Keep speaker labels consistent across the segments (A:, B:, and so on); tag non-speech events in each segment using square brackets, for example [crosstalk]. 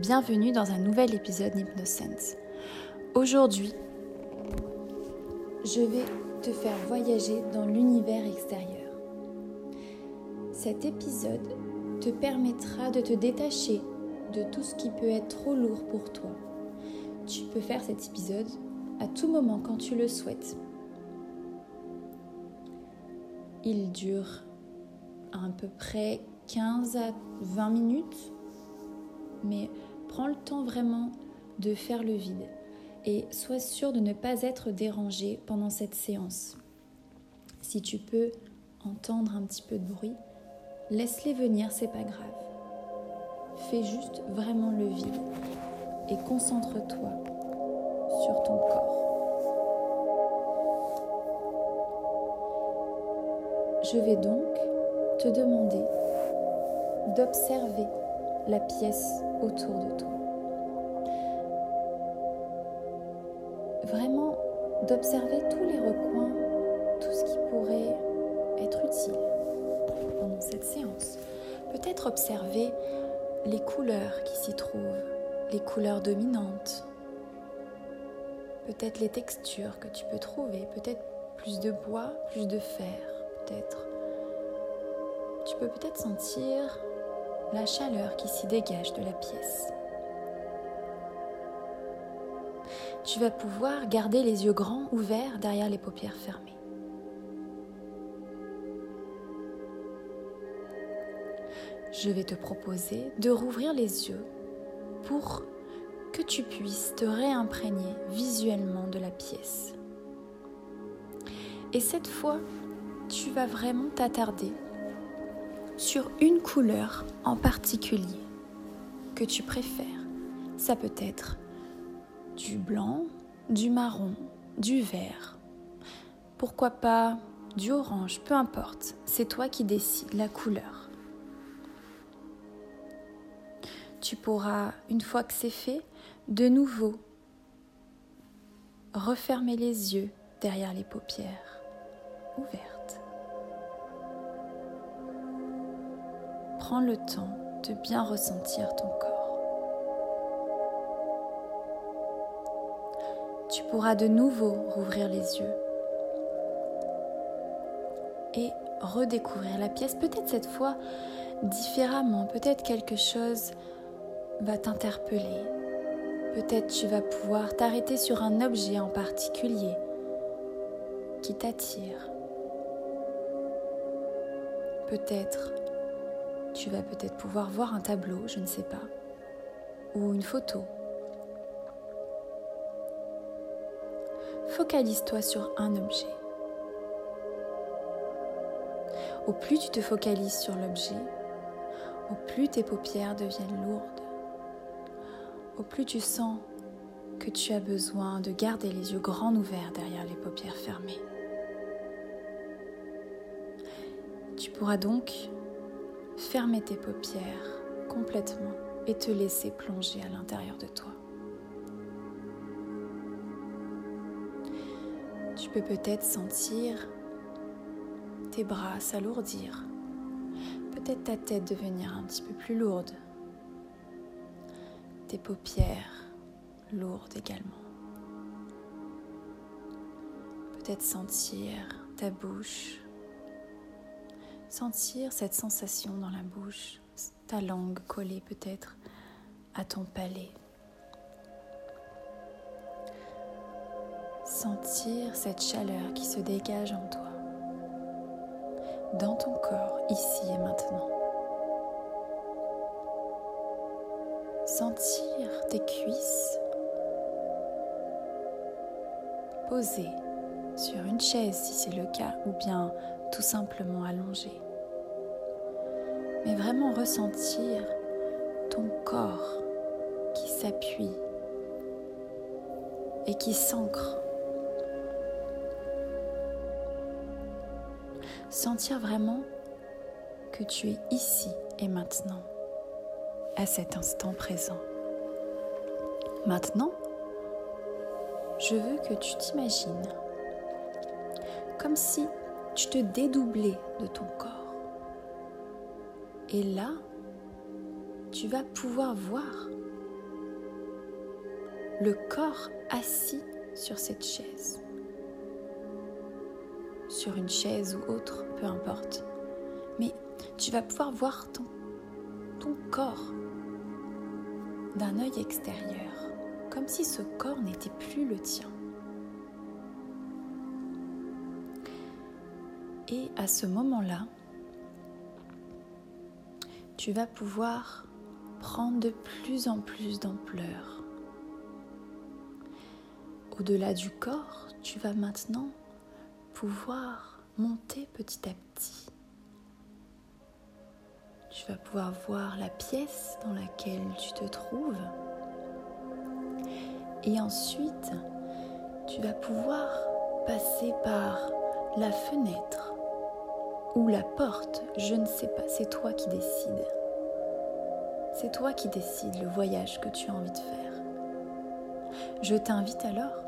A: bienvenue dans un nouvel épisode d'Hypnosense. Aujourd'hui, je vais te faire voyager dans l'univers extérieur. Cet épisode te permettra de te détacher de tout ce qui peut être trop lourd pour toi. Tu peux faire cet épisode à tout moment quand tu le souhaites. Il dure à peu près 15 à 20 minutes, mais prends le temps vraiment de faire le vide et sois sûr de ne pas être dérangé pendant cette séance. Si tu peux entendre un petit peu de bruit, laisse-les venir, c'est pas grave. Fais juste vraiment le vide et concentre-toi sur ton corps. Je vais donc te demander d'observer la pièce autour de toi. Vraiment d'observer tous les recoins, tout ce qui pourrait être utile pendant cette séance. Peut-être observer les couleurs qui s'y trouvent, les couleurs dominantes, peut-être les textures que tu peux trouver, peut-être plus de bois, plus de fer, peut-être. Tu peux peut-être sentir la chaleur qui s'y dégage de la pièce. Tu vas pouvoir garder les yeux grands ouverts derrière les paupières fermées. Je vais te proposer de rouvrir les yeux pour que tu puisses te réimprégner visuellement de la pièce. Et cette fois, tu vas vraiment t'attarder sur une couleur en particulier que tu préfères. Ça peut être du blanc, du marron, du vert. Pourquoi pas du orange, peu importe. C'est toi qui décides la couleur. Tu pourras, une fois que c'est fait, de nouveau refermer les yeux derrière les paupières ouvertes. Prends le temps de bien ressentir ton corps. Tu pourras de nouveau rouvrir les yeux et redécouvrir la pièce, peut-être cette fois différemment, peut-être quelque chose va t'interpeller, peut-être tu vas pouvoir t'arrêter sur un objet en particulier qui t'attire. Peut-être tu vas peut-être pouvoir voir un tableau, je ne sais pas, ou une photo. Focalise-toi sur un objet. Au plus tu te focalises sur l'objet, au plus tes paupières deviennent lourdes, au plus tu sens que tu as besoin de garder les yeux grands ouverts derrière les paupières fermées. Tu pourras donc fermer tes paupières complètement et te laisser plonger à l'intérieur de toi. Tu peux peut-être sentir tes bras s'alourdir, peut-être ta tête devenir un petit peu plus lourde, tes paupières lourdes également. Peut-être sentir ta bouche Sentir cette sensation dans la bouche, ta langue collée peut-être à ton palais. Sentir cette chaleur qui se dégage en toi, dans ton corps, ici et maintenant. Sentir tes cuisses posées sur une chaise si c'est le cas, ou bien tout simplement allongé. Mais vraiment ressentir ton corps qui s'appuie et qui s'ancre. Sentir vraiment que tu es ici et maintenant, à cet instant présent. Maintenant, je veux que tu t'imagines comme si tu te dédoublais de ton corps. Et là, tu vas pouvoir voir le corps assis sur cette chaise. Sur une chaise ou autre, peu importe. Mais tu vas pouvoir voir ton, corps d'un œil extérieur, comme si ce corps n'était plus le tien. Et à ce moment-là, tu vas pouvoir prendre de plus en plus d'ampleur. Au-delà du corps, tu vas maintenant pouvoir monter petit à petit. Tu vas pouvoir voir la pièce dans laquelle tu te trouves. Et ensuite, tu vas pouvoir passer par la fenêtre ou la porte, je ne sais pas, c'est toi qui décides. C'est toi qui décides le voyage que tu as envie de faire. Je t'invite alors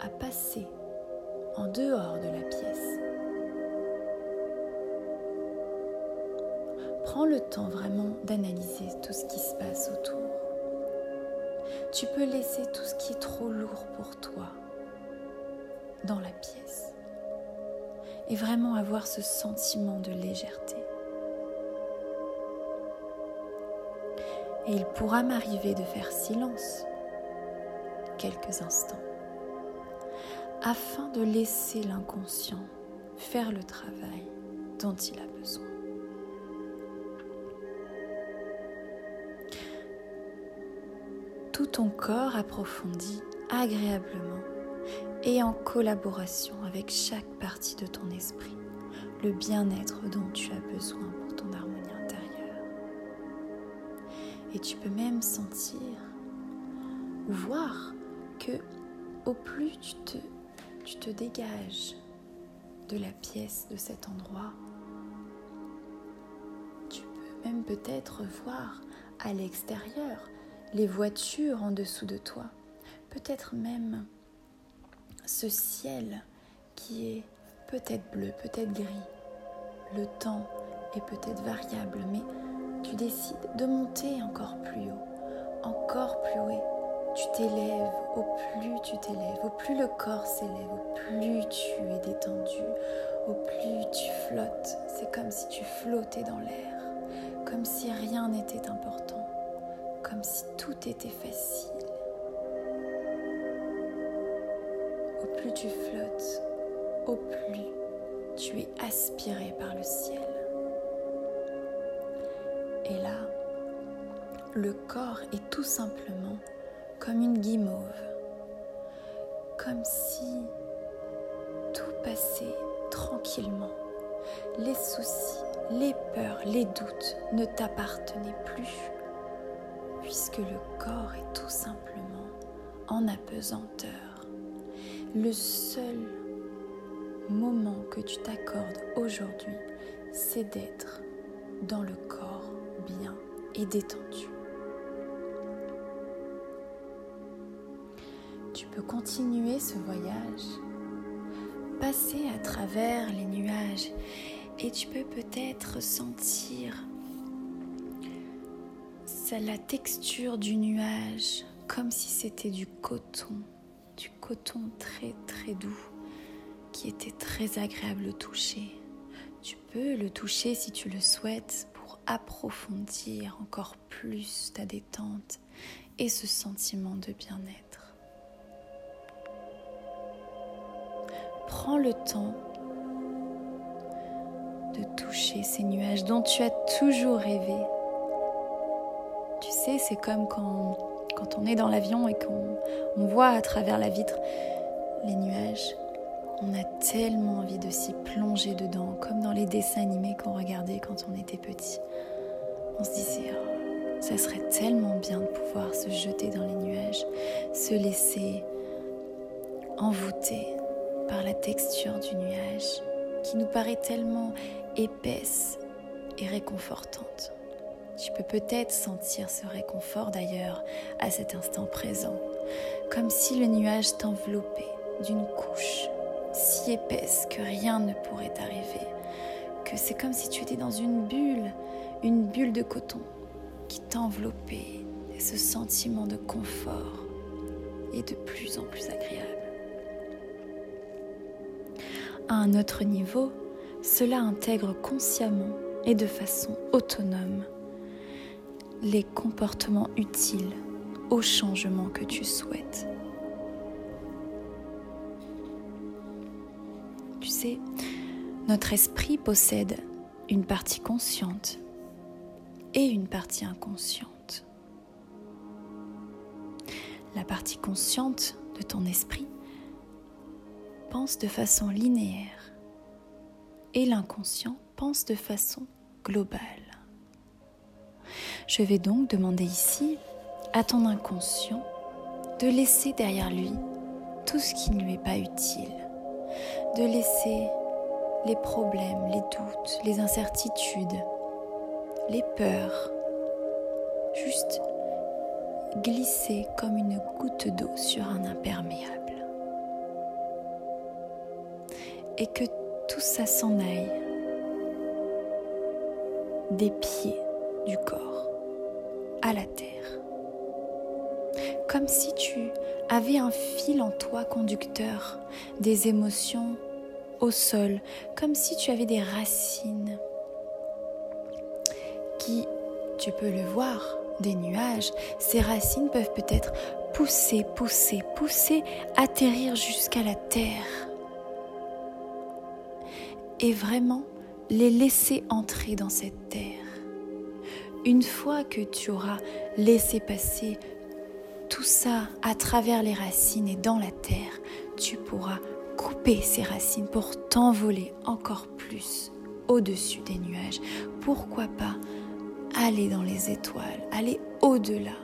A: à passer en dehors de la pièce. Prends le temps vraiment d'analyser tout ce qui se passe autour. Tu peux laisser tout ce qui est trop lourd vraiment avoir ce sentiment de légèreté. Et il pourra m'arriver de faire silence quelques instants afin de laisser l'inconscient faire le travail dont il a besoin. Tout ton corps approfondit agréablement et en collaboration avec chaque partie de ton esprit, le bien-être dont tu as besoin pour ton harmonie intérieure. Et tu peux même sentir ou voir que au plus tu te, tu te dégages de la pièce, de cet endroit, tu peux même peut-être voir à l'extérieur les voitures en dessous de toi, peut-être même ce ciel qui est peut-être bleu, peut-être gris. Le temps est peut-être variable, mais tu décides de monter encore plus haut, encore plus haut. Tu t'élèves, au plus tu t'élèves, au plus le corps s'élève, au plus tu es détendu, au plus tu flottes. C'est comme si tu flottais dans l'air, comme si rien n'était important, comme si tout était facile. Plus tu flottes, au plus tu es aspiré par le ciel. Et là, le corps est tout simplement comme une guimauve, comme si tout passait tranquillement. Les soucis, les peurs, les doutes ne t'appartenaient plus, puisque le corps est tout simplement en apesanteur le seul moment que tu t'accordes aujourd'hui, c'est d'être dans le corps bien et détendu. Tu peux continuer ce voyage, passer à travers les nuages et tu peux peut-être sentir la texture du nuage comme si c'était du coton du coton très très doux qui était très agréable au toucher. Tu peux le toucher si tu le souhaites pour approfondir encore plus ta détente et ce sentiment de bien-être. Prends le temps de toucher ces nuages dont tu as toujours rêvé. Tu sais, c'est comme quand quand on est dans l'avion et qu'on voit à travers la vitre les nuages, on a tellement envie de s'y plonger dedans, comme dans les dessins animés qu'on regardait quand on était petit. On se disait, ça serait tellement bien de pouvoir se jeter dans les nuages, se laisser envoûter par la texture du nuage qui nous paraît tellement épaisse et réconfortante. Tu peux peut-être sentir ce réconfort d'ailleurs à cet instant présent, comme si le nuage t'enveloppait d'une couche si épaisse que rien ne pourrait t'arriver, que c'est comme si tu étais dans une bulle, une bulle de coton qui t'enveloppait, et ce sentiment de confort et de plus en plus agréable. À un autre niveau, cela intègre consciemment et de façon autonome les comportements utiles au changement que tu souhaites. Tu sais, notre esprit possède une partie consciente et une partie inconsciente. La partie consciente de ton esprit pense de façon linéaire et l'inconscient pense de façon globale. Je vais donc demander ici à ton inconscient de laisser derrière lui tout ce qui ne lui est pas utile, de laisser les problèmes, les doutes, les incertitudes, les peurs, juste glisser comme une goutte d'eau sur un imperméable. Et que tout ça s'en aille des pieds du corps à la terre. Comme si tu avais un fil en toi conducteur des émotions au sol, comme si tu avais des racines qui, tu peux le voir, des nuages, ces racines peuvent peut-être pousser, pousser, pousser, atterrir jusqu'à la terre. Et vraiment les laisser entrer dans cette terre. Une fois que tu auras laissé passer tout ça à travers les racines et dans la terre, tu pourras couper ces racines pour t'envoler encore plus au-dessus des nuages. Pourquoi pas aller dans les étoiles, aller au-delà,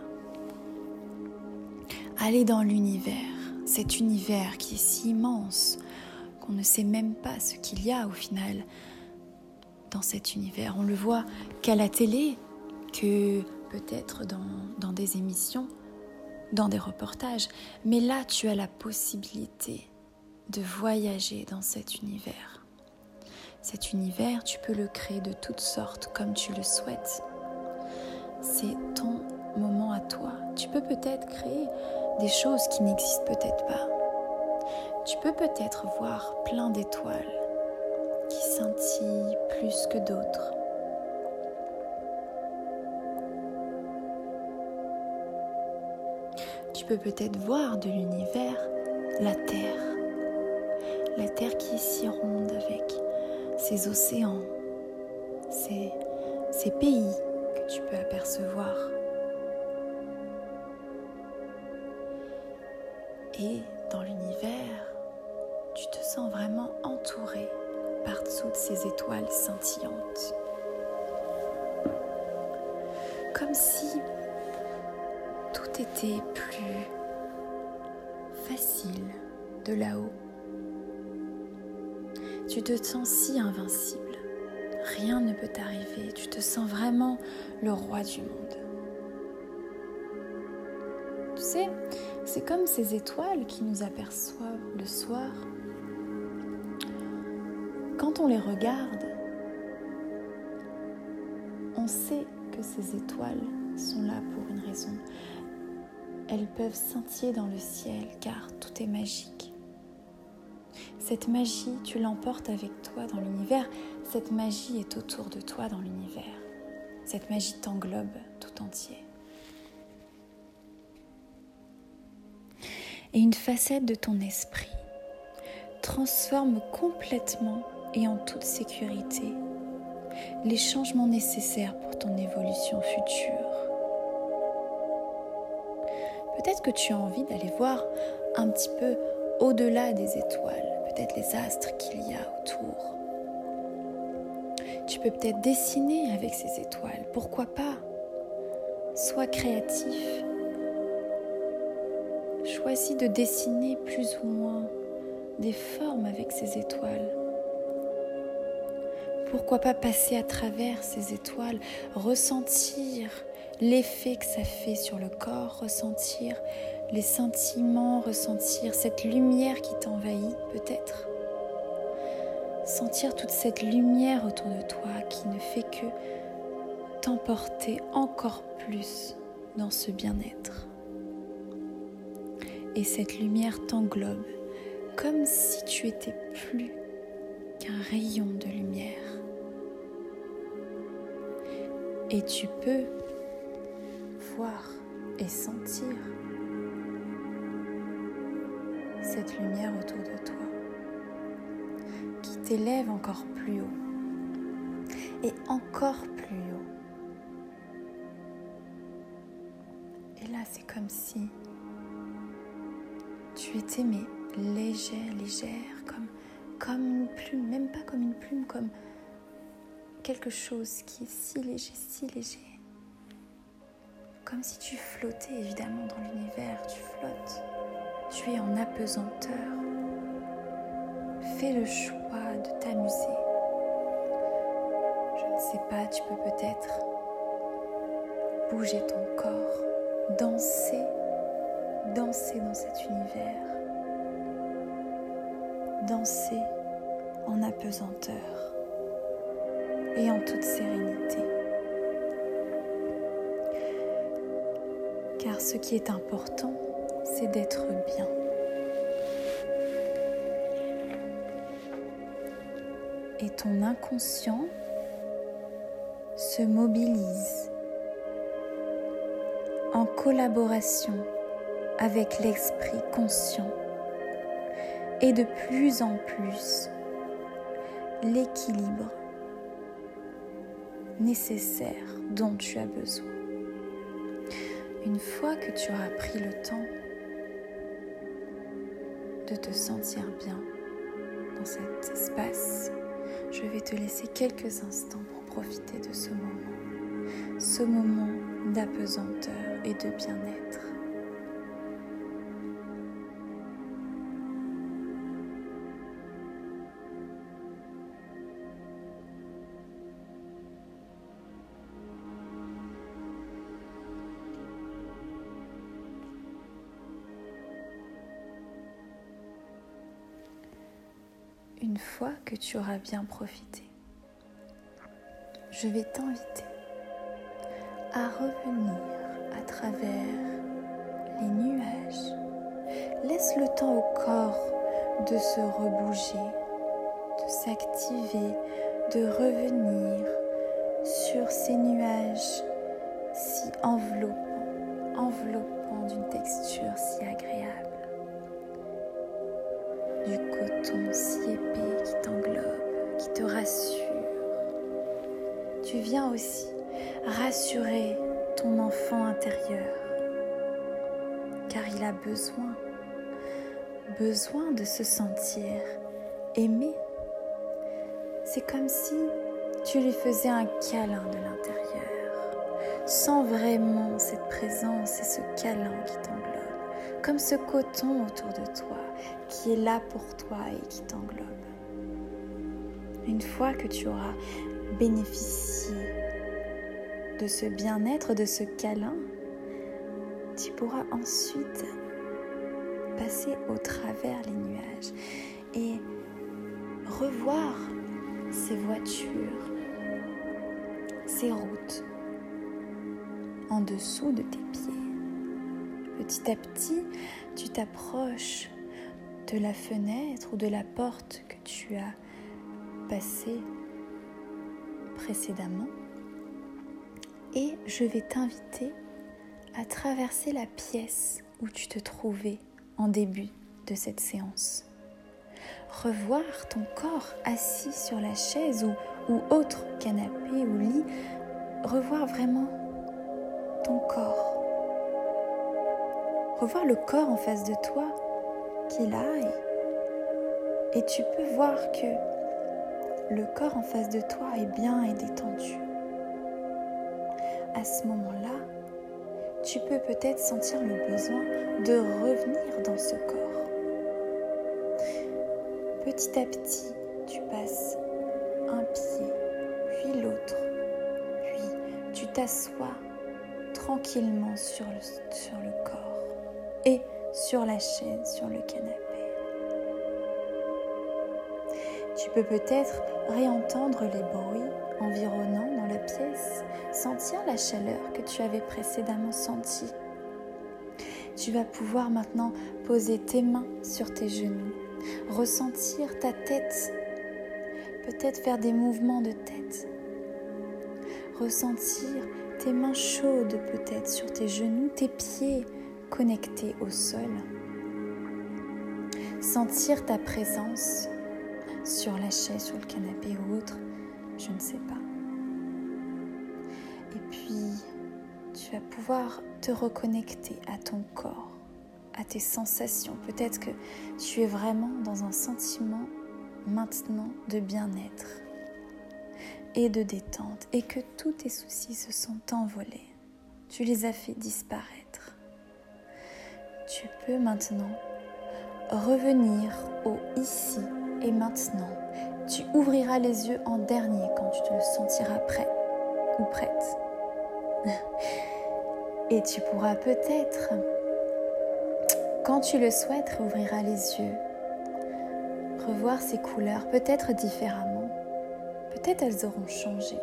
A: aller dans l'univers, cet univers qui est si immense qu'on ne sait même pas ce qu'il y a au final dans cet univers. On le voit qu'à la télé, que peut-être dans, dans des émissions, dans des reportages, mais là tu as la possibilité de voyager dans cet univers. Cet univers, tu peux le créer de toutes sortes comme tu le souhaites. C'est ton moment à toi. Tu peux peut-être créer des choses qui n'existent peut-être pas. Tu peux peut-être voir plein d'étoiles qui scintillent plus que d'autres. Peux peut-être voir de l'univers la Terre la Terre qui est ronde avec ses océans, ses, pays que tu peux apercevoir. Et dans l'univers, tu te sens vraiment entouré par toutes ces étoiles scintillantes. Comme si était plus facile de là-haut tu te sens si invincible. Rien ne peut t'arriver. Tu te sens vraiment le roi du monde. Tu sais, c'est comme ces étoiles qui nous aperçoivent le soir. Quand on les regarde, on sait que ces étoiles sont là pour une raison. Elles peuvent scintiller dans le ciel car tout est magique. Cette magie, tu l'emportes avec toi dans l'univers. Cette magie est autour de toi dans l'univers. Cette magie t'englobe tout entier. Et une facette de ton esprit transforme complètement et en toute sécurité les changements nécessaires pour ton évolution future. Peut-être que tu as envie d'aller voir un petit peu au-delà des étoiles peut-être les astres qu'il y a autour. Tu peux peut-être dessiner avec ces étoiles, pourquoi pas? Sois créatif. Choisis de dessiner plus ou moins des formes avec ces étoiles. Pourquoi pas passer à travers ces étoiles, ressentir l'effet que ça fait sur le corps, ressentir les sentiments, ressentir cette lumière qui t'envahit peut-être. Sentir toute cette lumière autour de toi qui ne fait que t'emporter encore plus dans ce bien-être. et cette lumière t'englobe comme si tu étais plus qu'un rayon de lumière. Et tu peux et sentir cette lumière autour de toi qui t'élève encore plus haut et encore plus haut. Et là, c'est comme si tu étais mais légère, légère, comme, comme une plume, même pas comme une plume, comme quelque chose qui est si léger, si léger. Comme si tu flottais évidemment dans l'univers, tu flottes. Tu es en apesanteur. Fais le choix de t'amuser. Je ne sais pas, tu peux peut-être bouger ton corps, danser, danser dans cet univers, danser en apesanteur et en toute sérénité. Car ce qui est important, c'est d'être bien. Et ton inconscient se mobilise en collaboration avec l'esprit conscient et de plus en plus l'équilibre nécessaire dont tu as besoin. Une fois que tu auras pris le temps de te sentir bien dans cet espace, je vais te laisser quelques instants pour profiter de ce moment, ce moment d'apesanteur et de bien-être. Tu auras bien profité, je vais t'inviter à revenir à travers les nuages. Laisse le temps au corps de se rebouger, de s'activer, de revenir sur ces nuages si enveloppants, enveloppants d'une texture si agréable coton si épais qui t'englobe, qui te rassure. Tu viens aussi rassurer ton enfant intérieur, car il a besoin, besoin de se sentir aimé. C'est comme si tu lui faisais un câlin de l'intérieur, sans vraiment cette présence et ce câlin qui t'englobe, comme ce coton autour de toi qui est là pour toi et qui t'englobe. Une fois que tu auras bénéficié de ce bien-être, de ce câlin, tu pourras ensuite passer au travers les nuages et revoir ces voitures, ces routes en dessous de tes pieds. Petit à petit, tu t'approches de la fenêtre ou de la porte que tu as passée précédemment et je vais t'inviter à traverser la pièce où tu te trouvais en début de cette séance. Revoir ton corps assis sur la chaise ou, autre canapé ou lit, revoir vraiment ton corps. Revoir le corps en face de toi qu'il aille. Et tu peux voir que le corps en face de toi est bien et détendu. À ce moment-là, tu peux peut-être sentir le besoin de revenir dans ce corps. Petit à petit, tu passes un pied, puis l'autre, puis tu t'assois tranquillement sur le, sur le corps. Et sur la chaise, sur le canapé. Tu peux peut-être réentendre les bruits environnants dans la pièce, sentir la chaleur que tu avais précédemment sentie. Tu vas pouvoir maintenant poser tes mains sur tes genoux, ressentir ta tête, peut-être faire des mouvements de tête, ressentir tes mains chaudes peut-être sur tes genoux, tes pieds connectés au sol, sentir ta présence sur la chaise, sur le canapé ou autre, je ne sais pas. Et puis, tu vas pouvoir te reconnecter à ton corps, à tes sensations. Peut-être que tu es vraiment dans un sentiment maintenant de bien-être et de détente et que tous tes soucis se sont envolés. Tu les as fait disparaître. Tu peux maintenant revenir au ici et maintenant. Tu ouvriras les yeux en dernier quand tu te sentiras prêt ou prête. [laughs] Et tu pourras peut-être, quand tu le souhaites, ouvriras les yeux, revoir ces couleurs, peut-être différemment. Peut-être elles auront changé.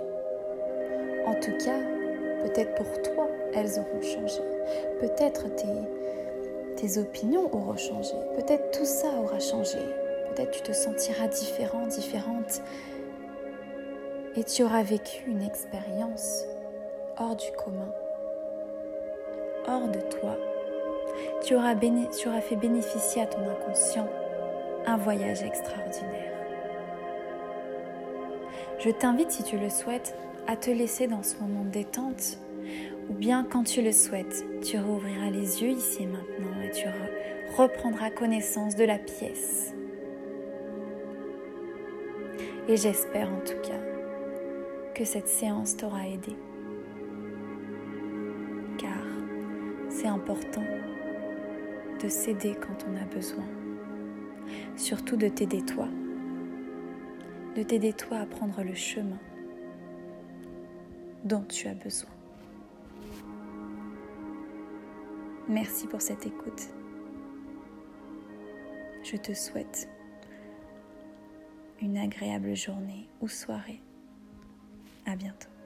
A: En tout cas, peut-être pour toi, elles auront changé. Peut-être tes, tes opinions auront changé. Peut-être tout ça aura changé. Peut-être tu te sentiras différent, différente. Et tu auras vécu une expérience hors du commun, hors de toi. Tu auras, fait bénéficier à ton inconscient un voyage extraordinaire. Je t'invite, si tu le souhaites, à te laisser dans ce moment de détente, ou bien quand tu le souhaites, tu rouvriras les yeux ici et maintenant et tu reprendras connaissance de la pièce. Et j'espère en tout cas que cette séance t'aura aidé. Car c'est important de s'aider quand on a besoin. Surtout de t'aider toi de t'aider toi à prendre le chemin dont tu as besoin. Merci pour cette écoute. Je te souhaite une agréable journée ou soirée. À bientôt.